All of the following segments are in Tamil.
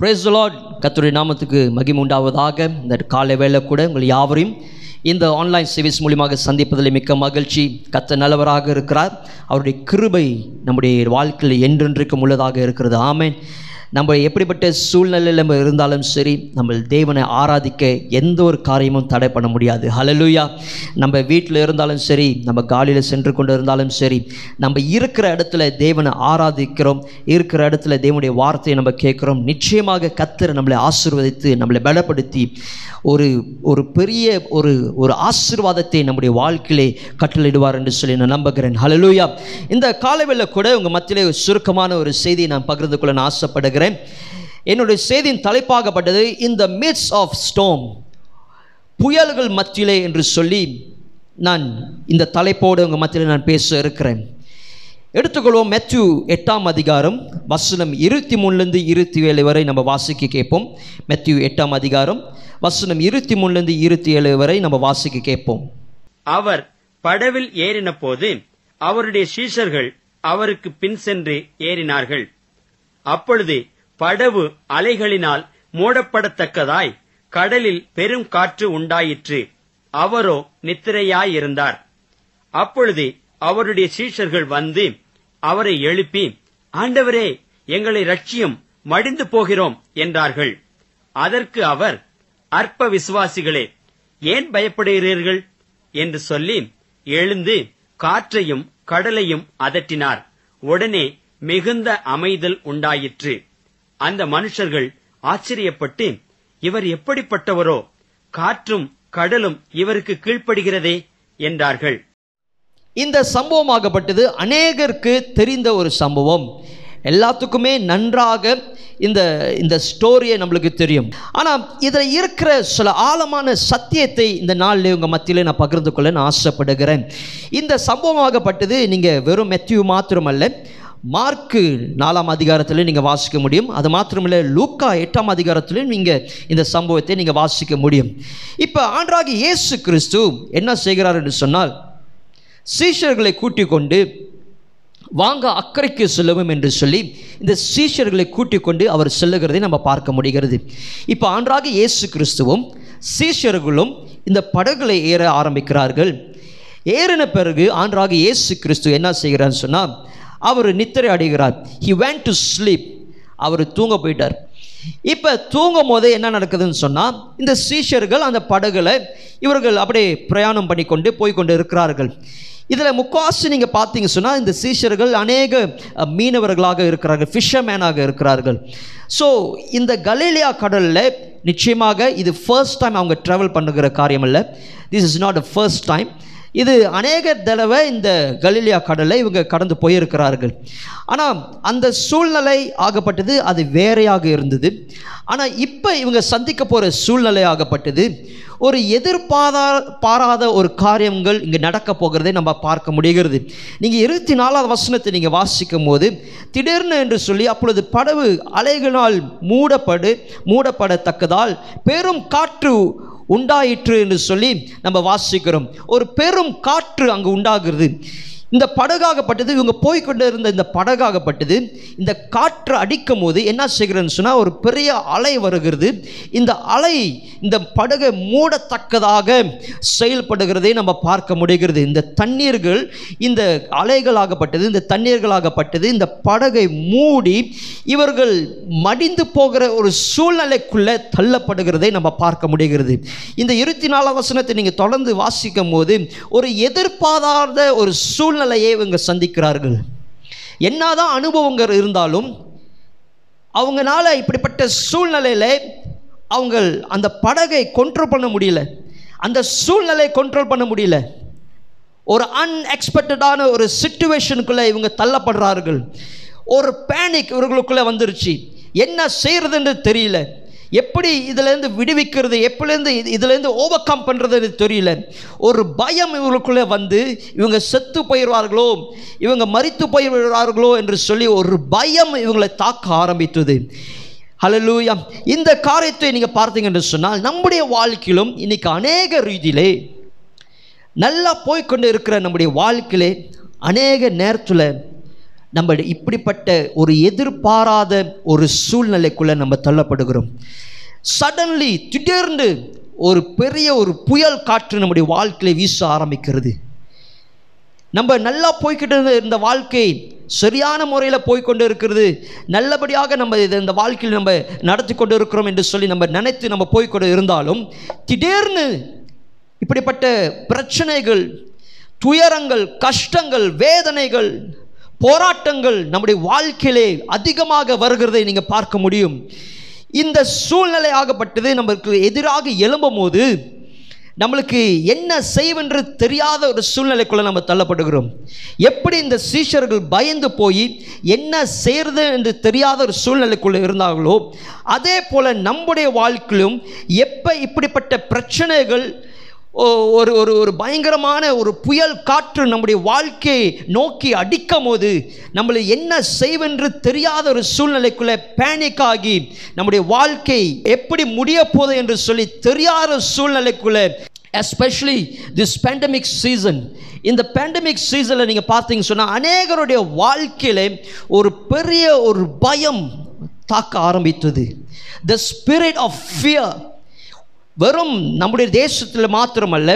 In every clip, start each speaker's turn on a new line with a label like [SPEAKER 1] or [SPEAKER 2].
[SPEAKER 1] பிரேஸ் லார்ட் கத்துடைய நாமத்துக்கு மகிமை உண்டாவதாக. இந்த காலை வேளை கூட உங்கள் யாவரையும் இந்த ஆன்லைன் சர்வீஸ் மூலியமாக சந்திப்பதில் மிக்க மகிழ்ச்சி. கத்த நல்லவராக இருக்கிறார். அவருடைய கிருபை நம்முடைய வாழ்க்கையில் என்றென்றைக்கும் உள்ளதாக இருக்கிறது. ஆமேன். நம்ம எப்படிப்பட்ட சூழ்நிலையில் நம்ம இருந்தாலும் சரி நம்ம தேவனை ஆராதிக்க எந்த ஒரு காரியமும் தடை பண்ண முடியாது. ஹலலூயா நம்ம வீட்டில் இருந்தாலும் சரி நம்ம காலியில் சென்று கொண்டு இருந்தாலும் சரி நம்ம இருக்கிற இடத்துல தேவனை ஆராதிக்கிறோம் இருக்கிற இடத்துல தேவனுடைய வார்த்தையை நம்ம கேட்குறோம். நிச்சயமாக கத்தரை நம்மளை ஆசிர்வதித்து நம்மளை பலப்படுத்தி ஒரு ஒரு பெரிய ஒரு ஒரு ஆசீர்வாதத்தை நம்முடைய வாழ்க்கையிலே கட்டளிடுவார் என்று சொல்லி நான் நம்புகிறேன். ஹலலூயா இந்த காலவேளை கூட உங்கள் மத்தியிலே ஒரு சுருக்கமான ஒரு செய்தியை நான் பகிர்ந்து கொள்ள நான் ஆசைப்படுகிறேன். என்னுடைய செய்தியின் தலைப்பாகப்பட்டது இந்த மிட்ஸ் ஆஃப் ஸ்டோம் புயல்கள் மத்தியிலே என்று சொல்லி நான் இந்த தலைப்போடு உங்கள் மத்தியில் நான் பேச இருக்கிறேன். எடுத்துக்கொள்வோம் மெத்யூ எட்டாம் அதிகாரம் வசனம் இருபத்தி மூணுலேருந்து இருபத்தி ஏழு வரை நம்ம வாசிக்க கேட்போம். மெத்யூ எட்டாம் அதிகாரம் வசனம் இருபத்தி மூணுலேருந்து இருபத்தி ஏழு வரை நம்ம வாசிக்க கேட்போம்.
[SPEAKER 2] அவர் படவில் ஏறின போது அவருடைய சீஷர்கள் அவருக்கு பின் சென்று ஏறினார்கள். அப்பொழுது படவு அலைகளினால் மூடப்படத்தக்கதாய் கடலில் பெரும் காற்று உண்டாயிற்று. அவரோ நித்திரையாயிருந்தார். அப்பொழுது அவருடைய சீஷர்கள் வந்து அவரை எழுப்பி ஆண்டவரே எங்களை ரட்சியும் மடிந்து போகிறோம் என்றார்கள். அதற்கு அவர் அற்ப விசுவாசிகளே ஏன் பயப்படுகிறீர்கள்? என்று சொல்லி எழுந்து காற்றையும் கடலையும் அதட்டினார். உடனே மிகுந்த அமைதல் உண்டாயிற்று. அந்த மனுஷர்கள் ஆச்சரியப்பட்டு இவர் எப்படிப்பட்டவரோ? காற்றும் கடலும் இவருக்கு கீழ்ப்படுகிறதே என்றார்கள்.
[SPEAKER 1] இந்த சம்பவமாகப்பட்டது அநேகருக்கு தெரிந்த ஒரு சம்பவம். எல்லாத்துக்குமே நன்றாக இந்த இந்த ஸ்டோரியை நம்மளுக்கு தெரியும். ஆனால் இதில் இருக்கிற சில ஆழமான சத்தியத்தை இந்த நாளில் உங்கள் மத்தியில் நான் பகிர்ந்து கொள்ள நான் ஆசைப்படுகிறேன். இந்த சம்பவமாகப்பட்டது நீங்கள் வெறும் மெத்யூ மாத்திரமல்ல. மார்க்கு நாலாம் அதிகாரத்தில் நீங்கள் வாசிக்க முடியும். அது மாத்திரமில்லை லூக்கா எட்டாம் அதிகாரத்திலையும் நீங்கள் இந்த சம்பவத்தை நீங்கள் வாசிக்க முடியும். இப்போ ஆண்டராகி இயேசு கிறிஸ்து என்ன செய்கிறார் என்று சொன்னால் சீஷர்களை கூட்டிக் கொண்டு வாங்க அக்கறைக்கு செல்லவும் என்று சொல்லி இந்த சீஷர்களை கூட்டிக் கொண்டு அவர் செல்லுகிறதை நம்ம பார்க்க முடிகிறது. இப்போ ஆண்டாக இயேசு கிறிஸ்துவும் சீஷர்களும் இந்த படகுகளை ஏற ஆரம்பிக்கிறார்கள். ஏறின பிறகு ஆண்டாக இயேசு கிறிஸ்து என்ன செய்கிறான்னு சொன்னால் அவர் நித்திரை அடைகிறார் ஹி வேன் டு ஸ்லீப் அவர் தூங்க போயிட்டார். இப்போ தூங்கும் போதே என்ன நடக்குதுன்னு சொன்னால் இந்த சீஷர்கள் அந்த படகுல இவர்கள் அப்படியே பிரயாணம் பண்ணி கொண்டு போய் கொண்டு இருக்கிறார்கள். இதில் முக்காசு நீங்கள் பார்த்தீங்க சொன்னால் இந்த சீஷர்கள் அநேக மீனவர்களாக இருக்கிறார்கள் ஃபிஷர்மேனாக இருக்கிறார்கள். ஸோ இந்த கலீலியா கடலில் நிச்சயமாக இது ஃபர்ஸ்ட் டைம் அவங்க ட்ராவல் பண்ணுகிற காரியம் இல்லை this is not a first time இது அநேக தடவை இந்த கலிலியா கடலை இவங்க கடந்து போயிருக்கிறார்கள். ஆனால் அந்த சூழ்நிலை ஆகப்பட்டது அது வேறையாக இருந்தது. ஆனால் இப்போ இவங்க சந்திக்க போகிற சூழ்நிலை ஆகப்பட்டது. ஒரு எதிர்பாரா பாராத ஒரு காரியங்கள் இங்கே நடக்க போகிறதை நம்ம பார்க்க முடிகிறது. நீங்கள் இருபத்தி நாலாவது வசனத்தை நீங்கள் வாசிக்கும் போது திடீர்னு என்று சொல்லி அப்பொழுது படவு அலைகளால் மூடப்படு மூடப்படத்தக்கதால் பெரும் காற்று உண்டாயிற்று என்று சொல்லி நம்ம வாசிக்கிறோம். ஒரு பெரும் காற்று அங்கு உண்டாகிறது. இந்த படகாகப்பட்டது இவங்க போய்கொண்டு இருந்த இந்த படகாகப்பட்டது இந்த காற்று அடிக்கும் போது என்ன செய்கிறேன்னு சொன்னால் ஒரு பெரிய அலை வருகிறது. இந்த அலை இந்த படகை மூடத்தக்கதாக செயல்படுகிறதை நம்ம பார்க்க முடிகிறது. இந்த தண்ணீர்கள் இந்த அலைகளாகப்பட்டது இந்த தண்ணீர்களாகப்பட்டது இந்த படகை மூடி இவர்கள் மடிந்து போகிற ஒரு சூழ்நிலைக்குள்ளே தள்ளப்படுகிறதை நம்ம பார்க்க முடிகிறது. இந்த இருபத்தி நாலாம் வசனத்தை நீங்கள் தொடர்ந்து வாசிக்கும் போது ஒரு எதிர்பாராத ஒரு சூழ்நிலையை இவங்க சந்திக்கிறார்கள். என்னதான் அனுபவங்கள் இருந்தாலும் அவங்களால இப்படிப்பட்ட சூழ்நிலையில் அவங்க அந்த படகை கண்ட்ரோல் பண்ண முடியல. அந்த சூழ்நிலையை கண்ட்ரோல் பண்ண முடியல. ஒரு அன்எக்ஸ்பெக்டடான ஒரு சுச்சுவேஷனுக்குள்ளே இவங்க தள்ளப்படுறார்கள். ஒரு பேனிக் இவர்களுக்குள்ளே வந்துருச்சு. என்ன செய்கிறதுன்னு தெரியல. எப்படி இதுலேருந்து விடுவிக்கிறது எப்படிலேருந்து இது ஓவர் கம் பண்ணுறதுன்னு தெரியல. ஒரு பயம் இவங்களுக்குள்ளே வந்து இவங்க செத்து போயிடுவார்களோ இவங்க மறித்து போயிடுவார்களோ என்று சொல்லி ஒரு பயம் இவங்களை தாக்க ஆரம்பித்தது. ஹலலூயா இந்த காரியத்தை நீங்கள் பார்த்தீங்கன்னு சொன்னால் நம்முடைய வாழ்க்கையிலும் இன்றைக்கி அநேக ரீதியிலே நல்லா போய்க்கொண்டு இருக்கிற நம்முடைய வாழ்க்கையிலே அநேக நேரத்தில் நம்ம இப்படிப்பட்ட ஒரு எதிர்பாராத ஒரு சூழ்நிலைக்குள்ளே நம்ம தள்ளப்படுகிறோம். சடன்லி திடீர்னு ஒரு பெரிய ஒரு புயல் காற்று நம்முடைய வாழ்க்கையில் வீச ஆரம்பிக்கிறது. நம்ம நல்லா போய்கிட்டு இருந்த இந்த வாழ்க்கை சரியான முறையில் போய்க்கொண்டு இருக்கிறது. நல்லபடியாக நம்ம இதை இந்த வாழ்க்கையில் நம்ம நடத்தி கொண்டு இருக்கிறோம் என்று சொல்லி நம்ம நினைத்து நம்ம போய்க்கொண்டு இருந்தாலும் திடீர்னு இப்படிப்பட்ட பிரச்சனைகள் துயரங்கள் கஷ்டங்கள் வேதனைகள் போராட்டங்கள் நம்முடைய வாழ்க்கையிலே அதிகமாக வருகிறதை நீங்கள் பார்க்க முடியும். இந்த சூழ்நிலை ஆகப்பட்டது நம்மளுக்கு எதிராக எழும்பும் போது நம்மளுக்கு என்ன செய்வென்று தெரியாத ஒரு சூழ்நிலைக்குள்ளே நம்ம தள்ளப்படுகிறோம். எப்படி இந்த சீஷர்கள் பயந்து போய் என்ன செய்கிறது என்று தெரியாத ஒரு சூழ்நிலைக்குள்ளே இருந்தார்களோ அதே போல் நம்முடைய வாழ்க்கையிலும் எப்போ இப்படிப்பட்ட பிரச்சனைகள் ஒரு ஒரு ஒரு பயங்கரமான ஒரு புயல் காற்று நம்முடைய வாழ்க்கையை நோக்கி அடிக்கும் போது நம்மளை என்ன செய்வென்று தெரியாத ஒரு சூழ்நிலைக்குள்ளே பேனிக் ஆகி நம்முடைய வாழ்க்கை எப்படி முடிய போகுது என்று சொல்லி தெரியாத சூழ்நிலைக்குள்ளே எஸ்பெஷலி திஸ் பேண்டமிக் சீசன் இந்த பேண்டமிக் சீசனில் நீங்கள் பார்த்தீங்க சொன்னால் அநேகருடைய வாழ்க்கையில ஒரு பெரிய ஒரு பயம் தாக்க ஆரம்பித்தது. த ஸ்பிரிட் ஆஃப் ஃபியர் வெறும் நம்முடைய தேசத்தில் மாத்திரமல்ல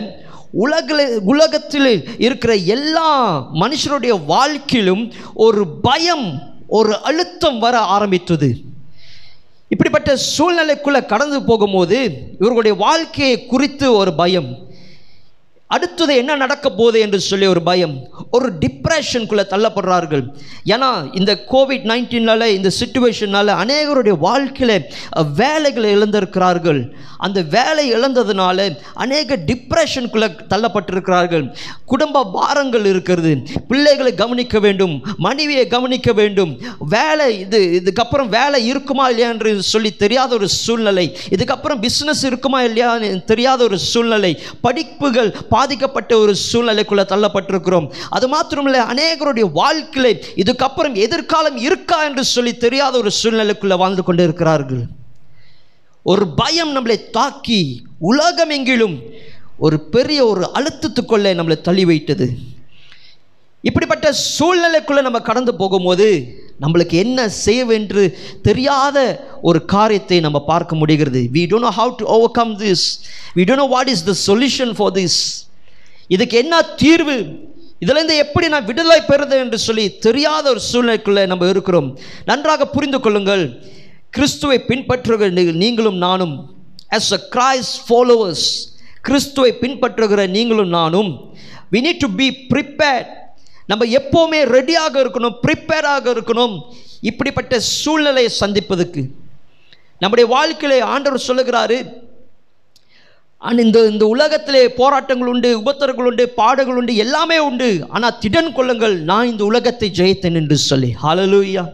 [SPEAKER 1] உலகில் உலகத்தில் இருக்கிற எல்லா மனுஷருடைய வாழ்க்கையிலும் ஒரு பயம் ஒரு அழுத்தம் வர ஆரம்பித்தது. இப்படிப்பட்ட சூழ்நிலைக்குள்ளே கடந்து போகும்போது இவர்களுடைய வாழ்க்கையை குறித்து ஒரு பயம். அடுத்தது என்ன நடக்க போகுது என்று சொல்லி ஒரு பயம். ஒரு டிப்ரெஷனுக்குள்ளே தள்ளப்படுறார்கள். ஏன்னா இந்த கோவிட் நைன்டீனால் இந்த சுச்சுவேஷனால் அநேகருடைய வாழ்க்கையில் வேலைகளை இழந்திருக்கிறார்கள். அந்த வேலை இழந்ததுனால அநேக டிப்ரெஷனுக்குள்ளே தள்ளப்பட்டிருக்கிறார்கள். குடும்ப பாரங்கள் இருக்கிறது. பிள்ளைகளை கவனிக்க வேண்டும். மனைவியை கவனிக்க வேண்டும். வேலை இது இதுக்கப்புறம் வேலை இருக்குமா இல்லையா என்று சொல்லி தெரியாத ஒரு சூழ்நிலை. இதுக்கப்புறம் பிஸ்னஸ் இருக்குமா இல்லையா தெரியாத ஒரு சூழ்நிலை. படிப்புகள் பாதிக்கப்பட்ட ஒரு சூழ்நிலைக்குள்ள தள்ளப்பட்டிருக்கிறோம். அது மாத்திரமில்லை அநேகருடைய வாழ்க்கையில இதுக்கப்புறம் எதிர்காலம் இருக்கா என்று சொல்லி தெரியாத ஒரு சூழ்நிலைக்குள்ள வாழ்ந்து கொண்டு இருக்கிறார்கள் ஒரு பயம் நம்மளை தாக்கி உலகம் எங்கிலும் ஒரு பெரிய ஒரு அழுத்தத்துக்குள்ளே நம்மளை தள்ளி வைத்தது இப்படிப்பட்ட சூழ்நிலைக்குள்ளே நம்ம கடந்து போகும்போது நம்மளுக்கு என்ன செய்வென்று தெரியாத ஒரு காரியத்தை நம்ம பார்க்க முடிகிறது. We don't know how to overcome this we don't know what is the solution for this இதுக்கு என்ன தீர்வு? இதிலிருந்து எப்படி நான் விடுதலை பெறுது என்று சொல்லி தெரியாத ஒரு சூழ்நிலைக்குள்ளே நம்ம இருக்கிறோம். நன்றாக புரிந்து கொள்ளுங்கள். கிறிஸ்துவை பின்பற்றுகிற நீங்களும் நானும். ஆஸ் அ கிரைஸ் ஃபாலோவர்ஸ் கிறிஸ்துவை பின்பற்றுகிற நீங்களும் நானும். We need to be prepared நம்ம எப்போவுமே ரெடியாக இருக்கணும் ப்ரிப்பேராக இருக்கணும். இப்படிப்பட்ட சூழ்நிலையை சந்திப்பதற்கு நம்முடைய வாழ்க்கையிலே ஆண்டவர் சொல்லுகிறாரு ஆனால் இந்த இந்த உலகத்திலே போராட்டங்கள் உண்டு உபத்திரங்கள் உண்டு பாடுகள் உண்டு எல்லாமே உண்டு. ஆனால் திடன் கொள்ளுங்கள் நான் இந்த உலகத்தை ஜெயித்தேன் என்று சொல்லி. ஹலலூயா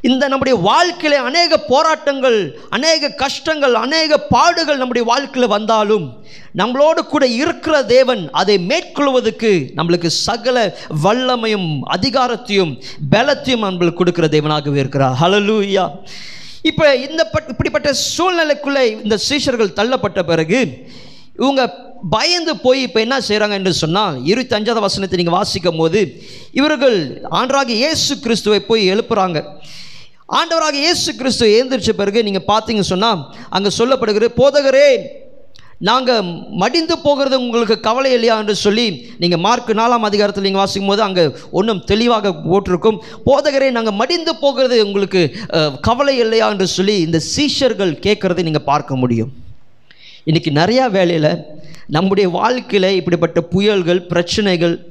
[SPEAKER 1] இந்த நம்முடைய வாழ்க்கையில அநேக போராட்டங்கள் அநேக கஷ்டங்கள் அநேக பாடுகள் நம்முடைய வாழ்க்கையில் வந்தாலும் நம்மளோடு கூட இருக்கிற தேவன் அதை மேற்கொள்வதற்கு நம்மளுக்கு சகல வல்லமையும் அதிகாரத்தையும் பலத்தையும் நம்மளுக்கு கொடுக்கிற தேவனாகவே இருக்கிறார். ஹலலூயா இப்போ இந்த பட்- இப்படிப்பட்ட சூழ்நிலைக்குள்ளே இந்த சீஷர்கள் தள்ளப்பட்ட பிறகு இவங்க பயந்து போய் இப்போ என்ன செய்கிறாங்க என்று சொன்னால் இருபத்தஞ்சாவது வசனத்தை நீங்கள் வாசிக்கும் போது இவர்கள் ஆண்டராக இயேசு கிறிஸ்துவை போய் எழுப்புறாங்க. ஆண்டவராக இயேசு கிறிஸ்து எழுந்திரிச்ச பிறகு நீங்கள் பார்த்தீங்க சொன்னால் அங்கே சொல்லப்படுகிற போதகரே நாங்கள் மடிந்து போகிறது உங்களுக்கு கவலை இல்லையா? என்று சொல்லி நீங்கள் மார்க் நாலாம் அதிகாரத்தில் நீங்கள் வாசிக்கும் போது அங்கே ஒன்றும் தெளிவாக போட்டிருக்கும். போதகரே நாங்கள் மடிந்து போகிறது உங்களுக்கு கவலை இல்லையா? என்று சொல்லி இந்த சீஷர்கள் கேட்குறதை நீங்கள் பார்க்க முடியும். இன்றைக்கி நிறையா வேலையில் நம்முடைய வாழ்க்கையில் இப்படிப்பட்ட புயல்கள் பிரச்சனைகள்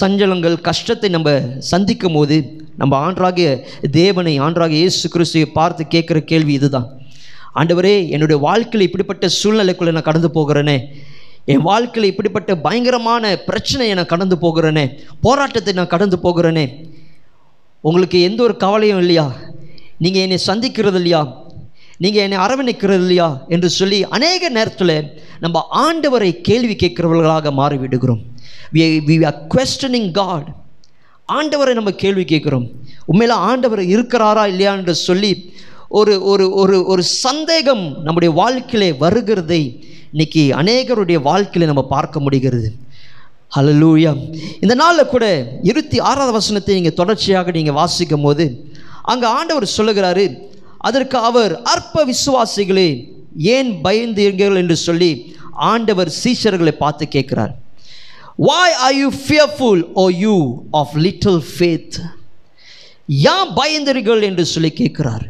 [SPEAKER 1] சஞ்சலங்கள் கஷ்டத்தை நம்ம சந்திக்கும் போது நம்ம ஆண்டராகிய தேவனை ஆண்டராகிய இயேசு கிறிஸ்துவை பார்த்து கேட்குற கேள்வி இதுதான். ஆண்டவரே என்னுடைய வாழ்க்கையில் இப்படிப்பட்ட சூழ்நிலைக்குள்ளே நான் கடந்து போகிறேனே. என் வாழ்க்கையில் இப்படிப்பட்ட பயங்கரமான பிரச்சனையை நான் கடந்து போகிறேனே. போராட்டத்தை நான் கடந்து போகிறேனே. உங்களுக்கு எந்த ஒரு கவலையும் இல்லையா? நீங்கள் என்னை சந்திக்கிறது இல்லையா? நீங்கள் என்னை அரவணைக்கிறது இல்லையா என்று சொல்லி அநேக நேரத்தில் நம்ம ஆண்டவரை கேள்வி கேட்கிறவர்களாக மாறிவிடுகிறோம். We we are questioning God ஆண்டவரை நம்ம கேள்வி கேட்குறோம். உண்மையில் ஆண்டவர் இருக்கிறாரா இல்லையா என்று சொல்லி ஒரு ஒரு ஒரு ஒரு சந்தேகம் நம்முடைய வாழ்க்கையிலே வருகிறதை இன்னைக்கு அநேகருடைய வாழ்க்கையில நம்ம பார்க்க முடிகிறது. ஹலலூயா இந்த நாளில் கூட இருபத்தி ஆறாவது வசனத்தை நீங்கள் தொடர்ச்சியாக நீங்கள் வாசிக்கும் போது அங்கே ஆண்டவர் சொல்லுகிறாரு அதற்கு அவர் அற்ப விசுவாசிகளே ஏன் பயந்து பயந்தீர்கள் என்று சொல்லி ஆண்டவர் சீஷர்களை பார்த்து கேட்கிறார். Why are you fearful O you of little faith ஏன் பயந்தீர்கள் என்று சொல்லி கேட்கிறார்.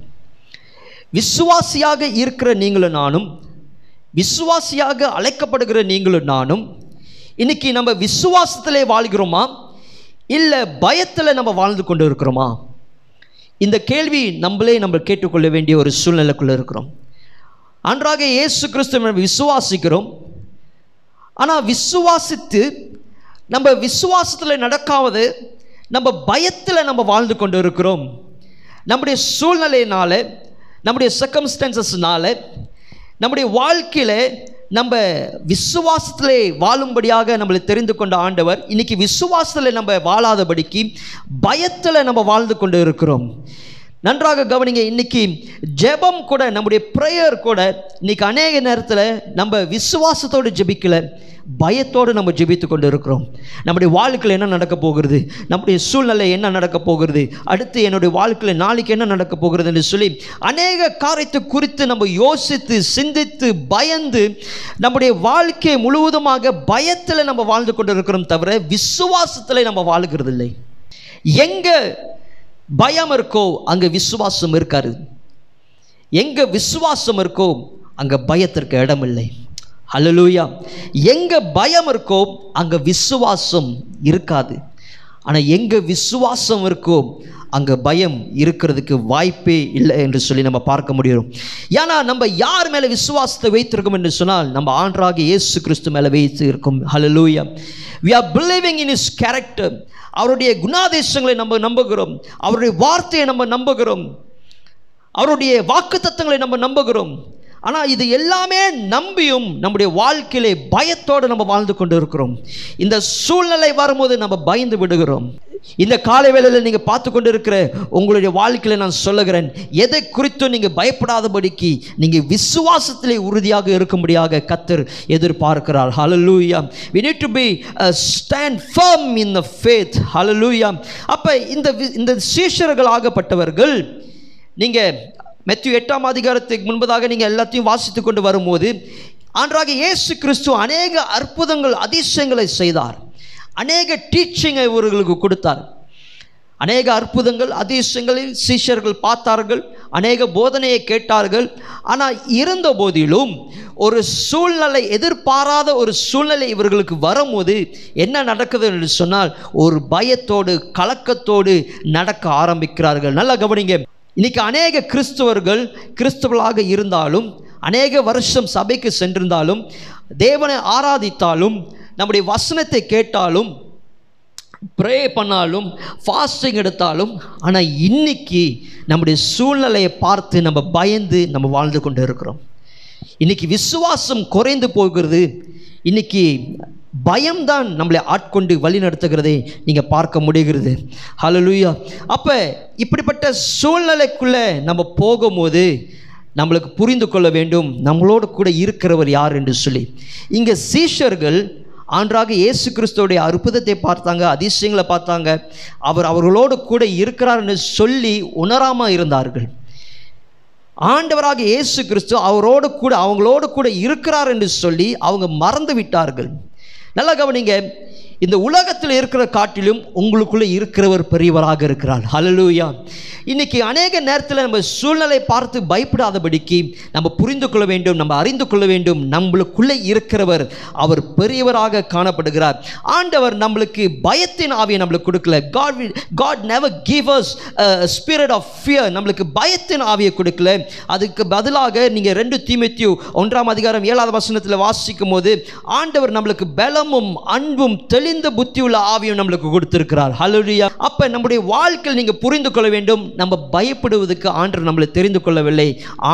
[SPEAKER 1] விசுவாசியாக இருக்கிற நீங்களும் நானும் விசுவாசியாக அழைக்கப்படுகிற நீங்களும் நானும் இன்னைக்கு நம்ம விசுவாசத்திலே வாழ்கிறோமா? இல்லை பயத்தில் நம்ம வாழ்ந்து கொண்டு இருக்கிறோமா இந்த கேள்வி நம்மளே நம்ம கேட்டுக்கொள்ள வேண்டிய ஒரு சூழ்நிலைக்குள்ளே இருக்கிறோம். அன்றாக இயேசு கிறிஸ்து விசுவாசிக்கிறோம். ஆனால் விசுவாசித்து நம்ம விசுவாசத்தில் நடக்காவது நம்ம பயத்தில் நம்ம வாழ்ந்து கொண்டு இருக்கிறோம். நம்முடைய சூழ்நிலையினால நம்முடைய சர்க்கம்ஸ்டன்சஸ்னால நம்முடைய வாழ்க்கையில் நம்ம விசுவாசத்திலே வாழும்படியாக நம்மளை தெரிந்து கொண்ட ஆண்டவர் இன்னைக்கு விசுவாசத்தில் நம்ம வாழாதபடிக்கு பயத்தில் நம்ம வாழ்ந்து கொண்டு இருக்கிறோம். நன்றாக கவனிங்க இன்னைக்கு ஜெபம் கூட நம்முடைய ப்ரேயர் கூட இன்னைக்கு அநேக நேரத்தில் நம்ம விசுவாசத்தோடு ஜெபிக்கல பயத்தோடு நம்ம ஜெபித்து கொண்டு இருக்கிறோம் நம்முடைய வாழ்க்கையில் என்ன நடக்க போகிறது? நம்முடைய சூழ்நிலை என்ன நடக்க போகிறது? அடுத்து என்னுடைய வாழ்க்கையில் நாளைக்கு என்ன நடக்க போகிறது என்று சொல்லி அநேக காரியத்தை குறித்து நம்ம யோசித்து சிந்தித்து பயந்து நம்முடைய வாழ்க்கையை முழுவதுமாக பயத்தில் நம்ம வாழ்ந்து கொண்டு இருக்கிறோம் தவிர விசுவாசத்தில் நம்ம வாழ்கிறது இல்லை எங்கே பயம் இருக்கோ அங்கே விசுவாசம் இருக்காரு எங்கே விசுவாசம் இருக்கோ அங்கே பயத்திற்கு இடமில்லை. அலலூயா எங்கே பயம் இருக்கோ அங்கே விசுவாசம் இருக்காது. ஆனால் எங்கே விசுவாசம் இருக்கோ அங்கே பயம் இருக்கிறதுக்கு வாய்ப்பே இல்லை என்று சொல்லி நம்ம பார்க்க முடியும். ஏன்னா நம்ம யார் மேலே விசுவாசத்தை வைத்திருக்கோம் என்று சொன்னால் நம்ம ஆண்டராக இயேசு கிறிஸ்து மேலே வைத்து இருக்கும் hallelujah we are believing in his character அவருடைய குணாதேசங்களை நம்ம நம்புகிறோம். அவருடைய வார்த்தையை நம்ம நம்புகிறோம். அவருடைய வாக்குத்தத்தங்களை நம்ம நம்புகிறோம். ஆனால் இது எல்லாமே நம்பியும் நம்முடைய வாழ்க்கையிலே பயத்தோடு நம்ம வாழ்ந்து கொண்டு இருக்கிறோம் இந்த சூழ்நிலை வரும்போது நம்ம பயந்து விடுகிறோம். இந்த காலை வேளையில் நீங்கள் பார்த்து கொண்டு இருக்கிற உங்களுடைய வாழ்க்கையில் நான் சொல்லுகிறேன் எதை குறித்தும் நீங்கள் பயப்படாதபடிக்கு நீங்கள் விசுவாசத்திலே உறுதியாக இருக்கும்படியாக கத்தர் எதிர்பார்க்கிறார். Hallelujah we need to be stand firm in the faith hallelujah அப்போ இந்த வி- இந்த சீஷர்கள் ஆகப்பட்டவர்கள் நீங்கள் மெத்யூ எட்டாம் அதிகாரத்துக்கு முன்பதாக நீங்கள் எல்லாத்தையும் வாசித்து கொண்டு வரும்போது ஆன்றாக இயேசு கிறிஸ்து அநேக அற்புதங்கள் அதிசயங்களை செய்தார். அநேக டீச்சிங்கை இவர்களுக்கு கொடுத்தார். அநேக அற்புதங்கள் அதிசயங்களில் சீஷர்கள் பார்த்தார்கள் அநேக போதனையை கேட்டார்கள். ஆனால் இருந்த போதிலும் ஒரு சூழ்நிலை எதிர்பாராத ஒரு சூழ்நிலை இவர்களுக்கு வரும்போது என்ன நடக்குது என்று சொன்னால் ஒரு பயத்தோடு கலக்கத்தோடு நடக்க ஆரம்பிக்கிறார்கள். நல்லா கவனிங்க. இன்னைக்கு அநேக கிறிஸ்துவர்கள் கிறிஸ்துவர்களாக இருந்தாலும் அநேக வருஷம் சபைக்கு சென்றிருந்தாலும் தேவனை ஆராதித்தாலும் நம்முடைய வசனத்தை கேட்டாலும் ப்ரே பண்ணாலும் ஃபாஸ்டிங் எடுத்தாலும் ஆனால் இன்னைக்கு நம்முடைய சூழ்நிலையை பார்த்து நம்ம பயந்து நம்ம வாழ்ந்து கொண்டு இருக்கிறோம். இன்னைக்கு விசுவாசம் குறைந்து போகிறது. இன்னைக்கு பயம்தான் நம்மளை ஆட்கொண்டு வழி நடத்துகிறதை நீங்கள் பார்க்க முடிகிறது. ஹalleluya அப்போ இப்படிப்பட்ட சூழ்நிலைக்குள்ளே நம்ம போகும்போது நம்மளுக்கு புரிந்து கொள்ள வேண்டும். நம்மளோடு கூட இருக்கிறவர் யார் என்று சொல்லி. இங்கே சீஷர்கள் ஆன்றாக இயேசு கிறிஸ்துவோடைய அற்புதத்தை பார்த்தாங்க அதிசயங்களை பார்த்தாங்க. அவர் அவர்களோடு கூட இருக்கிறார்னு சொல்லி உணராமல் இருந்தார்கள். ஆண்டவராக இயேசு கிறிஸ்து அவரோடு கூட அவங்களோடு கூட இருக்கிறார் என்று சொல்லி அவங்க மறந்து விட்டார்கள். நல்லா கவனிங்க இந்த உலகத்தில் இருக்கிற காட்டிலும் உங்களுக்குள்ளே இருக்கிறவர் பெரியவராக இருக்கிறார். ஹலலூயா இன்னைக்கு அநேக நேரத்தில் நம்ம சூழ்நிலை பார்த்து பயப்படாதபடிக்கு நம்ம புரிந்து கொள்ள வேண்டும் நம்ம அறிந்து கொள்ள வேண்டும். நம்மளுக்குள்ளே இருக்கிறவர் அவர் பெரியவராக காணப்படுகிறார். ஆண்டவர் நம்மளுக்கு பயத்தின் ஆவியை நம்மளுக்கு கொடுக்கல. God God never give us spirit of fear நம்மளுக்கு பயத்தின் ஆவியை கொடுக்கல. அதுக்கு பதிலாக நீங்கள் ரெண்டு தீமைத்தியூ ஒன்றாம் அதிகாரம் ஏழாவது வசனத்தில் வாசிக்கும் போது ஆண்டவர் நம்மளுக்கு பலமும் அன்பும் தெளிந்த புத்தியுள்ள ஆவியும் நம்மளுக்கு கொடுத்திருக்கிறார். ஹalleluya அப்ப நம்முடைய வாழ்க்கையில் நீங்க புரிந்து கொள்ள வேண்டும். நம்ம பயப்படுவதற்கு ஆண்டவர் நம்மளை தெரிந்து கொள்ளவில்லை.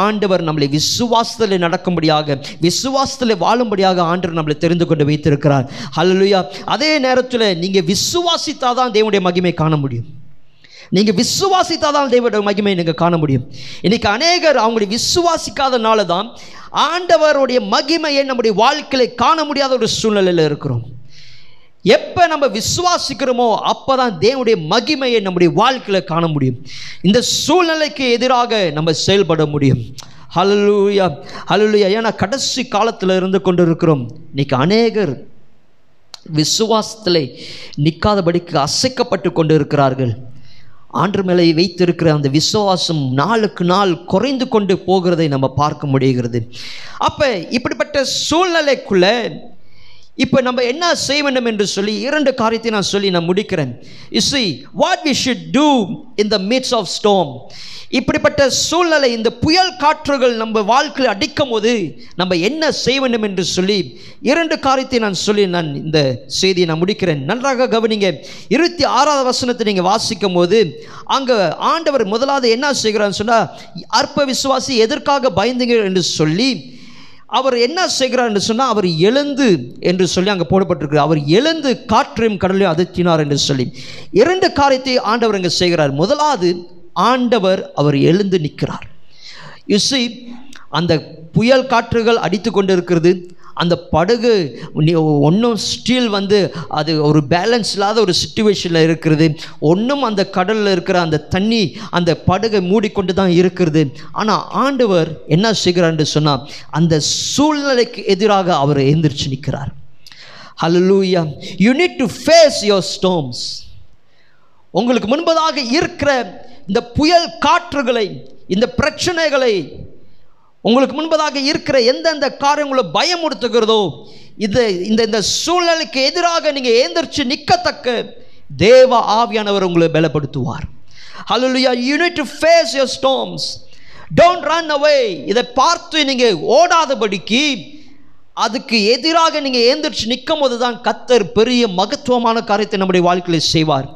[SPEAKER 1] ஆண்டவர் நம்மளை விசுவாசத்தில் நடக்கும்படியாக விசுவாசத்தில் வாழும்படியாக ஆண்டவர் நம்மளை தெரிந்து கொண்டு வைத்திருக்கிறார். ஹலோலியா அதே நேரத்தில் நீங்க விசுவாசித்தாதான் தேவனுடைய மகிமை காண முடியும். நீங்கள் விசுவாசித்தாதான் தேவனுடைய மகிமை நீங்கள் காண முடியும். இன்னைக்கு அநேகர் அவங்களுடைய விசுவாசிக்காதனால தான் ஆண்டவருடைய மகிமையை நம்முடைய வாழ்க்கையில் காண முடியாத ஒரு சூழ்நிலையில் இருக்கிறோம். எப்போ நம்ம விசுவாசிக்கிறோமோ அப்போ தான் தேவனுடைய மகிமையை நம்முடைய வாழ்க்கையில் காண முடியும். இந்த சூழ்நிலைக்கு எதிராக நம்ம செயல்பட முடியும். ஹலலூயா ஹலலூயா ஏன்னா கடைசி காலத்தில் இருந்து கொண்டு இருக்கிறோம் இன்னைக்கு அநேகர் விசுவாசத்தில் நிற்காதபடிக்கு அசைக்கப்பட்டு கொண்டு இருக்கிறார்கள் ஆண்டு மேலே வைத்திருக்கிற அந்த விசுவாசம் நாளுக்கு நாள் குறைந்து கொண்டு போகிறதை நம்ம பார்க்க முடிகிறது. அப்போ இப்படிப்பட்ட சூழ்நிலைக்குள்ளே இப்போ நம்ம என்ன செய்ய வேண்டும் என்று சொல்லி இரண்டு காரியத்தை நான் சொல்லி நான் முடிக்கிறேன். Is see what we should do in the midst of storm இப்படிப்பட்ட சூழ்நிலை இந்த புயல் காற்றுகள் நம்ம வாழ்க்கையில் அடிக்கும் போது நம்ம என்ன செய்ய வேண்டும் என்று சொல்லி இரண்டு காரியத்தை நான் சொல்லி நான் இந்த செய்தியை நான் முடிக்கிறேன். நன்றாக கவனிங்க. இருபத்தி ஆறாவது வசனத்தை நீங்கள் வாசிக்கும் போது அங்கே ஆண்டவர் முதலாவது என்ன செய்கிறான்னு சொன்னால் அற்ப விசுவாசி எதற்காக பயந்தீங்க என்று சொல்லி அவர் என்ன செய்கிறார் என்று சொன்னால் அவர் எழுந்து என்று சொல்லி அங்கே போடப்பட்டிருக்கு அவர் எழுந்து காற்றையும் கடலையும் அதற்றினார் என்று சொல்லி. இரண்டு காரியத்தை ஆண்டவர் இங்கே செய்கிறார். முதலாவது ஆண்டவர் அவர் எழுந்து நிற்கிறார். யுசி அந்த புயல் காற்றுகள் அடித்து கொண்டு இருக்கிறது அந்த படகு ஒன்றும் ஸ்டீல் வந்து அது ஒரு பேலன்ஸ் இல்லாத ஒரு சுச்சுவேஷனில் இருக்கிறது. ஒன்றும் அந்த கடலில் இருக்கிற அந்த தண்ணி அந்த படகை மூடிக்கொண்டு தான் இருக்கிறது. ஆனால் ஆண்டவர் என்ன செய்கிறான்னு சொன்னால் அந்த சூழ்நிலைக்கு எதிராக அவர் எந்திரிச்சு நிற்கிறார். Hallelujah you need to face your storms உங்களுக்கு முன்பதாக இருக்கிற இந்த புயல் காற்றுகளை இந்த பிரச்சனைகளை உங்களுக்கு முன்பதாக இருக்கிற எந்தெந்த காரியங்களை பயமுறுத்துகிறதோ இது இந்த இந்த சூழ்நிலைக்கு எதிராக நீங்கள் ஏந்திரிச்சு நிற்கத்தக்க தேவ ஆவியானவர் உங்களை பலப்படுத்துவார். ஹalleluya you need to face your storms. Don't இதை பார்த்து நீங்கள் ஓடாதபடிக்கு அதுக்கு எதிராக நீங்கள் ஏந்திரிச்சு நிற்கும் போது தான் கத்தர் பெரிய மகத்துவமான காரியத்தை நம்முடைய வாழ்க்கையில் செய்வார்.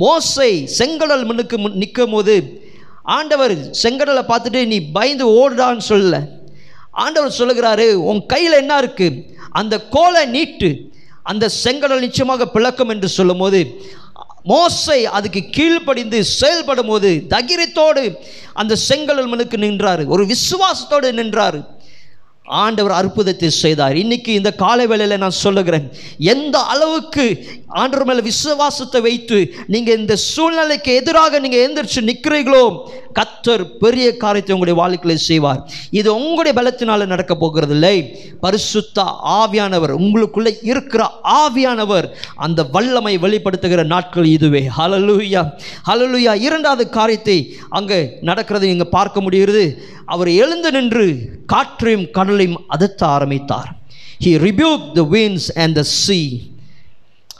[SPEAKER 1] மோசை செங்கடல் முன்னுக்கு முன் நிற்கும் போது ஆண்டவர் செங்கடலை பார்த்துட்டு நீ பயந்து ஓடுடான்னு சொல்லலை. ஆண்டவர் சொல்லுகிறாரு உன் கையில் என்ன இருக்கு? அந்த கோலை நீட்டு. அந்த செங்கடல் நிச்சயமாக பிளக்கும் என்று சொல்லும்போது மோசை அதுக்கு கீழ்ப்படிந்து செயல்படும் போது தகிரத்தோடு அந்த செங்கடல் மனுக்கு நின்றாரு. ஒரு விசுவாசத்தோடு நின்றாரு. ஆண்டவர் அற்புதத்தை செய்தார். இன்னைக்கு இந்த காலை வேளையில் நான் சொல்லுகிறேன் எந்த அளவுக்கு ஆண்டவர் மேலே விசுவாசத்தை வைத்து நீங்கள் இந்த சூழ்நிலைக்கு எதிராக நீங்கள் எந்திரிச்சு நிற்கிறீர்களோ கத்தர் பெரிய காரியத்தை உங்களுடைய வாழ்க்கையில் செய்வார். இது உங்களுடைய பலத்தினால் நடக்க போகிறதில்லை. பரிசுத்த ஆவியானவர் உங்களுக்குள்ளே இருக்கிற ஆவியானவர் அந்த வல்லமை வெளிப்படுத்துகிற நாட்கள் இதுவே. ஹலலுயா ஹலலுயா இரண்டாவது காரியத்தை அங்கே நடக்கிறதை நீங்கள் பார்க்க முடிகிறது. அவர் எழுந்து நின்று காற்றையும் கடலையும் அதத்த ஆரம்பித்தார். He rebuke the winds and the sea.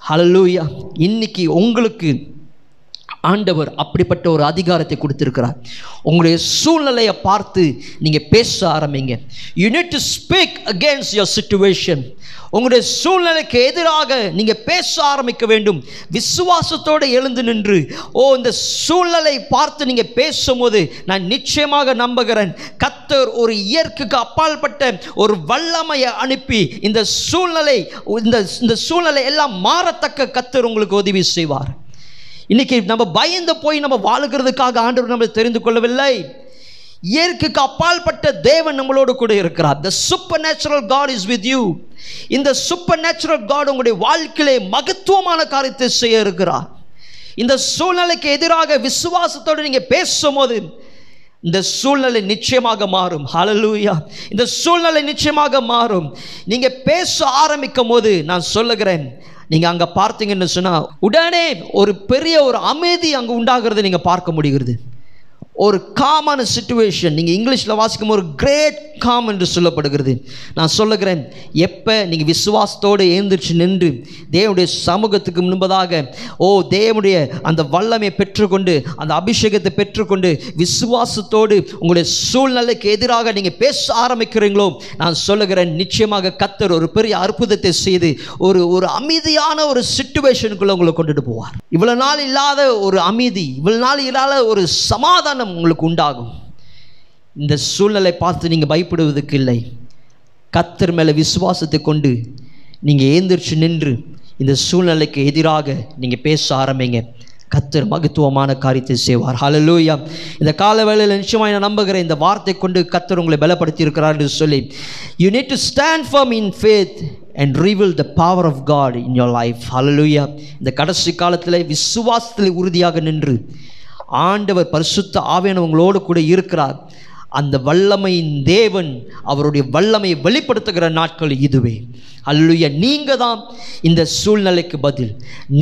[SPEAKER 1] Hallelujah இன்னைக்கு உங்களுக்கு ஆண்டவர் அப்படிப்பட்ட ஒரு அதிகாரத்தை கொடுத்துருக்கிறார். உங்களுடைய சூழ்நிலையை பார்த்து நீங்கள் பேச ஆரம்பிங்க. You need to speak against your situation உங்களுடைய சூழ்நிலைக்கு எதிராக நீங்கள் பேச ஆரம்பிக்க வேண்டும். விசுவாசத்தோடு எழுந்து நின்று ஓ இந்த சூழ்நிலை பார்த்து நீங்கள் பேசும்போது நான் நிச்சயமாக நம்புகிறேன். கத்தர் ஒரு இயற்கைக்கு அப்பால்பட்ட ஒரு வல்லமையை அனுப்பி இந்த சூழ்நிலை இந்த இந்த சூழ்நிலை எல்லாம் மாறத்தக்க கத்தர் உங்களுக்கு உதவி செய்வார். இன்னைக்கு நம்ம பயந்து போய் நம்ம வாழுகிறதுக்காக ஆண்டவர் நம்மளை தெரிந்து கொள்ளவில்லை. இயற்கைக்கு அப்பால்பட்ட தேவன் நம்மளோடு கூட இருக்கிறார். The supernatural God is with you இந்த சூப்பர் நேச்சுரல் காட் உங்களுடைய வாழ்க்கையிலே மகத்துவமான காரியத்தை செய்ய இருக்கிறார். இந்த சூழ்நிலைக்கு எதிராக விசுவாசத்தோடு நீங்கள் பேசும்போது இந்த சூழ்நிலை நிச்சயமாக மாறும். ஹலலூயா இந்த சூழ்நிலை நிச்சயமாக மாறும். நீங்கள் பேச ஆரம்பிக்கும் போது நான் சொல்லுகிறேன் நீங்கள் அங்கே பார்த்தீங்கன்னு சொன்னால் உடனே ஒரு பெரிய ஒரு அமைதி அங்கே உண்டாகிறதை நீங்கள் பார்க்க முடிகிறது. ஒரு காமான சுச்சுவேஷன் நீங்கள் இங்கிலீஷில் வாசிக்கும் ஒரு கிரேட் காம் என்று சொல்லப்படுகிறது. நான் சொல்லுகிறேன் எப்போ நீங்கள் விசுவாசத்தோடு எழுந்திரிச்சு நின்று தேவனுடைய சமூகத்துக்கு முன்பதாக ஓ தேவனுடைய அந்த வல்லமையை பெற்றுக்கொண்டு அந்த அபிஷேகத்தை பெற்றுக்கொண்டு விசுவாசத்தோடு உங்களுடைய சூழ்நிலைக்கு எதிராக நீங்கள் பேச ஆரம்பிக்கிறீங்களோ நான் சொல்லுகிறேன் நிச்சயமாக கத்தர் ஒரு பெரிய அற்புதத்தை செய்து ஒரு ஒரு அமைதியான ஒரு சுச்சுவேஷனுக்குள்ளே உங்களை கொண்டுட்டு போவார். இவ்வளோ நாள் இல்லாத ஒரு அமைதி இவ்வளோ நாள் இல்லாத ஒரு சமாதானம் உங்களுக்கு உண்டாகும். இந்த சூழ்நிலை பார்த்து நீங்கள் பயப்படுவதற்கு இல்லை. கத்தர் மேலே விசுவாசத்தை கொண்டு நீங்கள் ஏந்திரிச்சு நின்று இந்த சூழ்நிலைக்கு எதிராக நீங்கள் பேச ஆரம்பிங்க. கத்தர் மகத்துவமான காரியத்தை செய்வார். ஹலலூயா இந்த கால வேளையில் நிச்சயமாக நான் நம்புகிறேன். இந்த வார்த்தை கொண்டு கத்தர் உங்களை பலப்படுத்தி இருக்கிறார் என்று சொல்லி you need to stand firm in faith and reveal the power of God in your life hallelujah இந்த கடைசி காலத்தில் விசுவாசத்தில் உறுதியாக நின்று ஆண்டவர் பரிசுத்த ஆவியானவங்களோடு கூட இருக்கிறார். அந்த வல்லமையின் தேவன் அவருடைய வல்லமையை வெளிப்படுத்துகிற நாட்கள் இதுவே. அல்லுய நீங்கள் தான் இந்த சூழ்நிலைக்கு பதில்.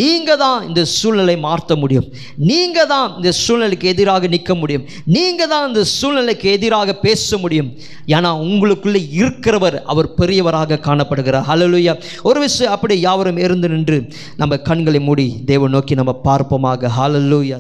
[SPEAKER 1] நீங்கள் தான் இந்த சூழ்நிலை மாற்ற முடியும். நீங்கள் தான் இந்த சூழ்நிலைக்கு எதிராக நிற்க முடியும். நீங்கள் தான் இந்த சூழ்நிலைக்கு எதிராக பேச முடியும். ஏன்னா உங்களுக்குள்ளே இருக்கிறவர் அவர் பெரியவராக காணப்படுகிறார். ஹalleluya ஒரு விஷயம் அப்படி யாவரும் இருந்து நின்று நம்ம கண்களை மூடி தேவன் நோக்கி நம்ம பார்ப்போமாக. ஹalleluya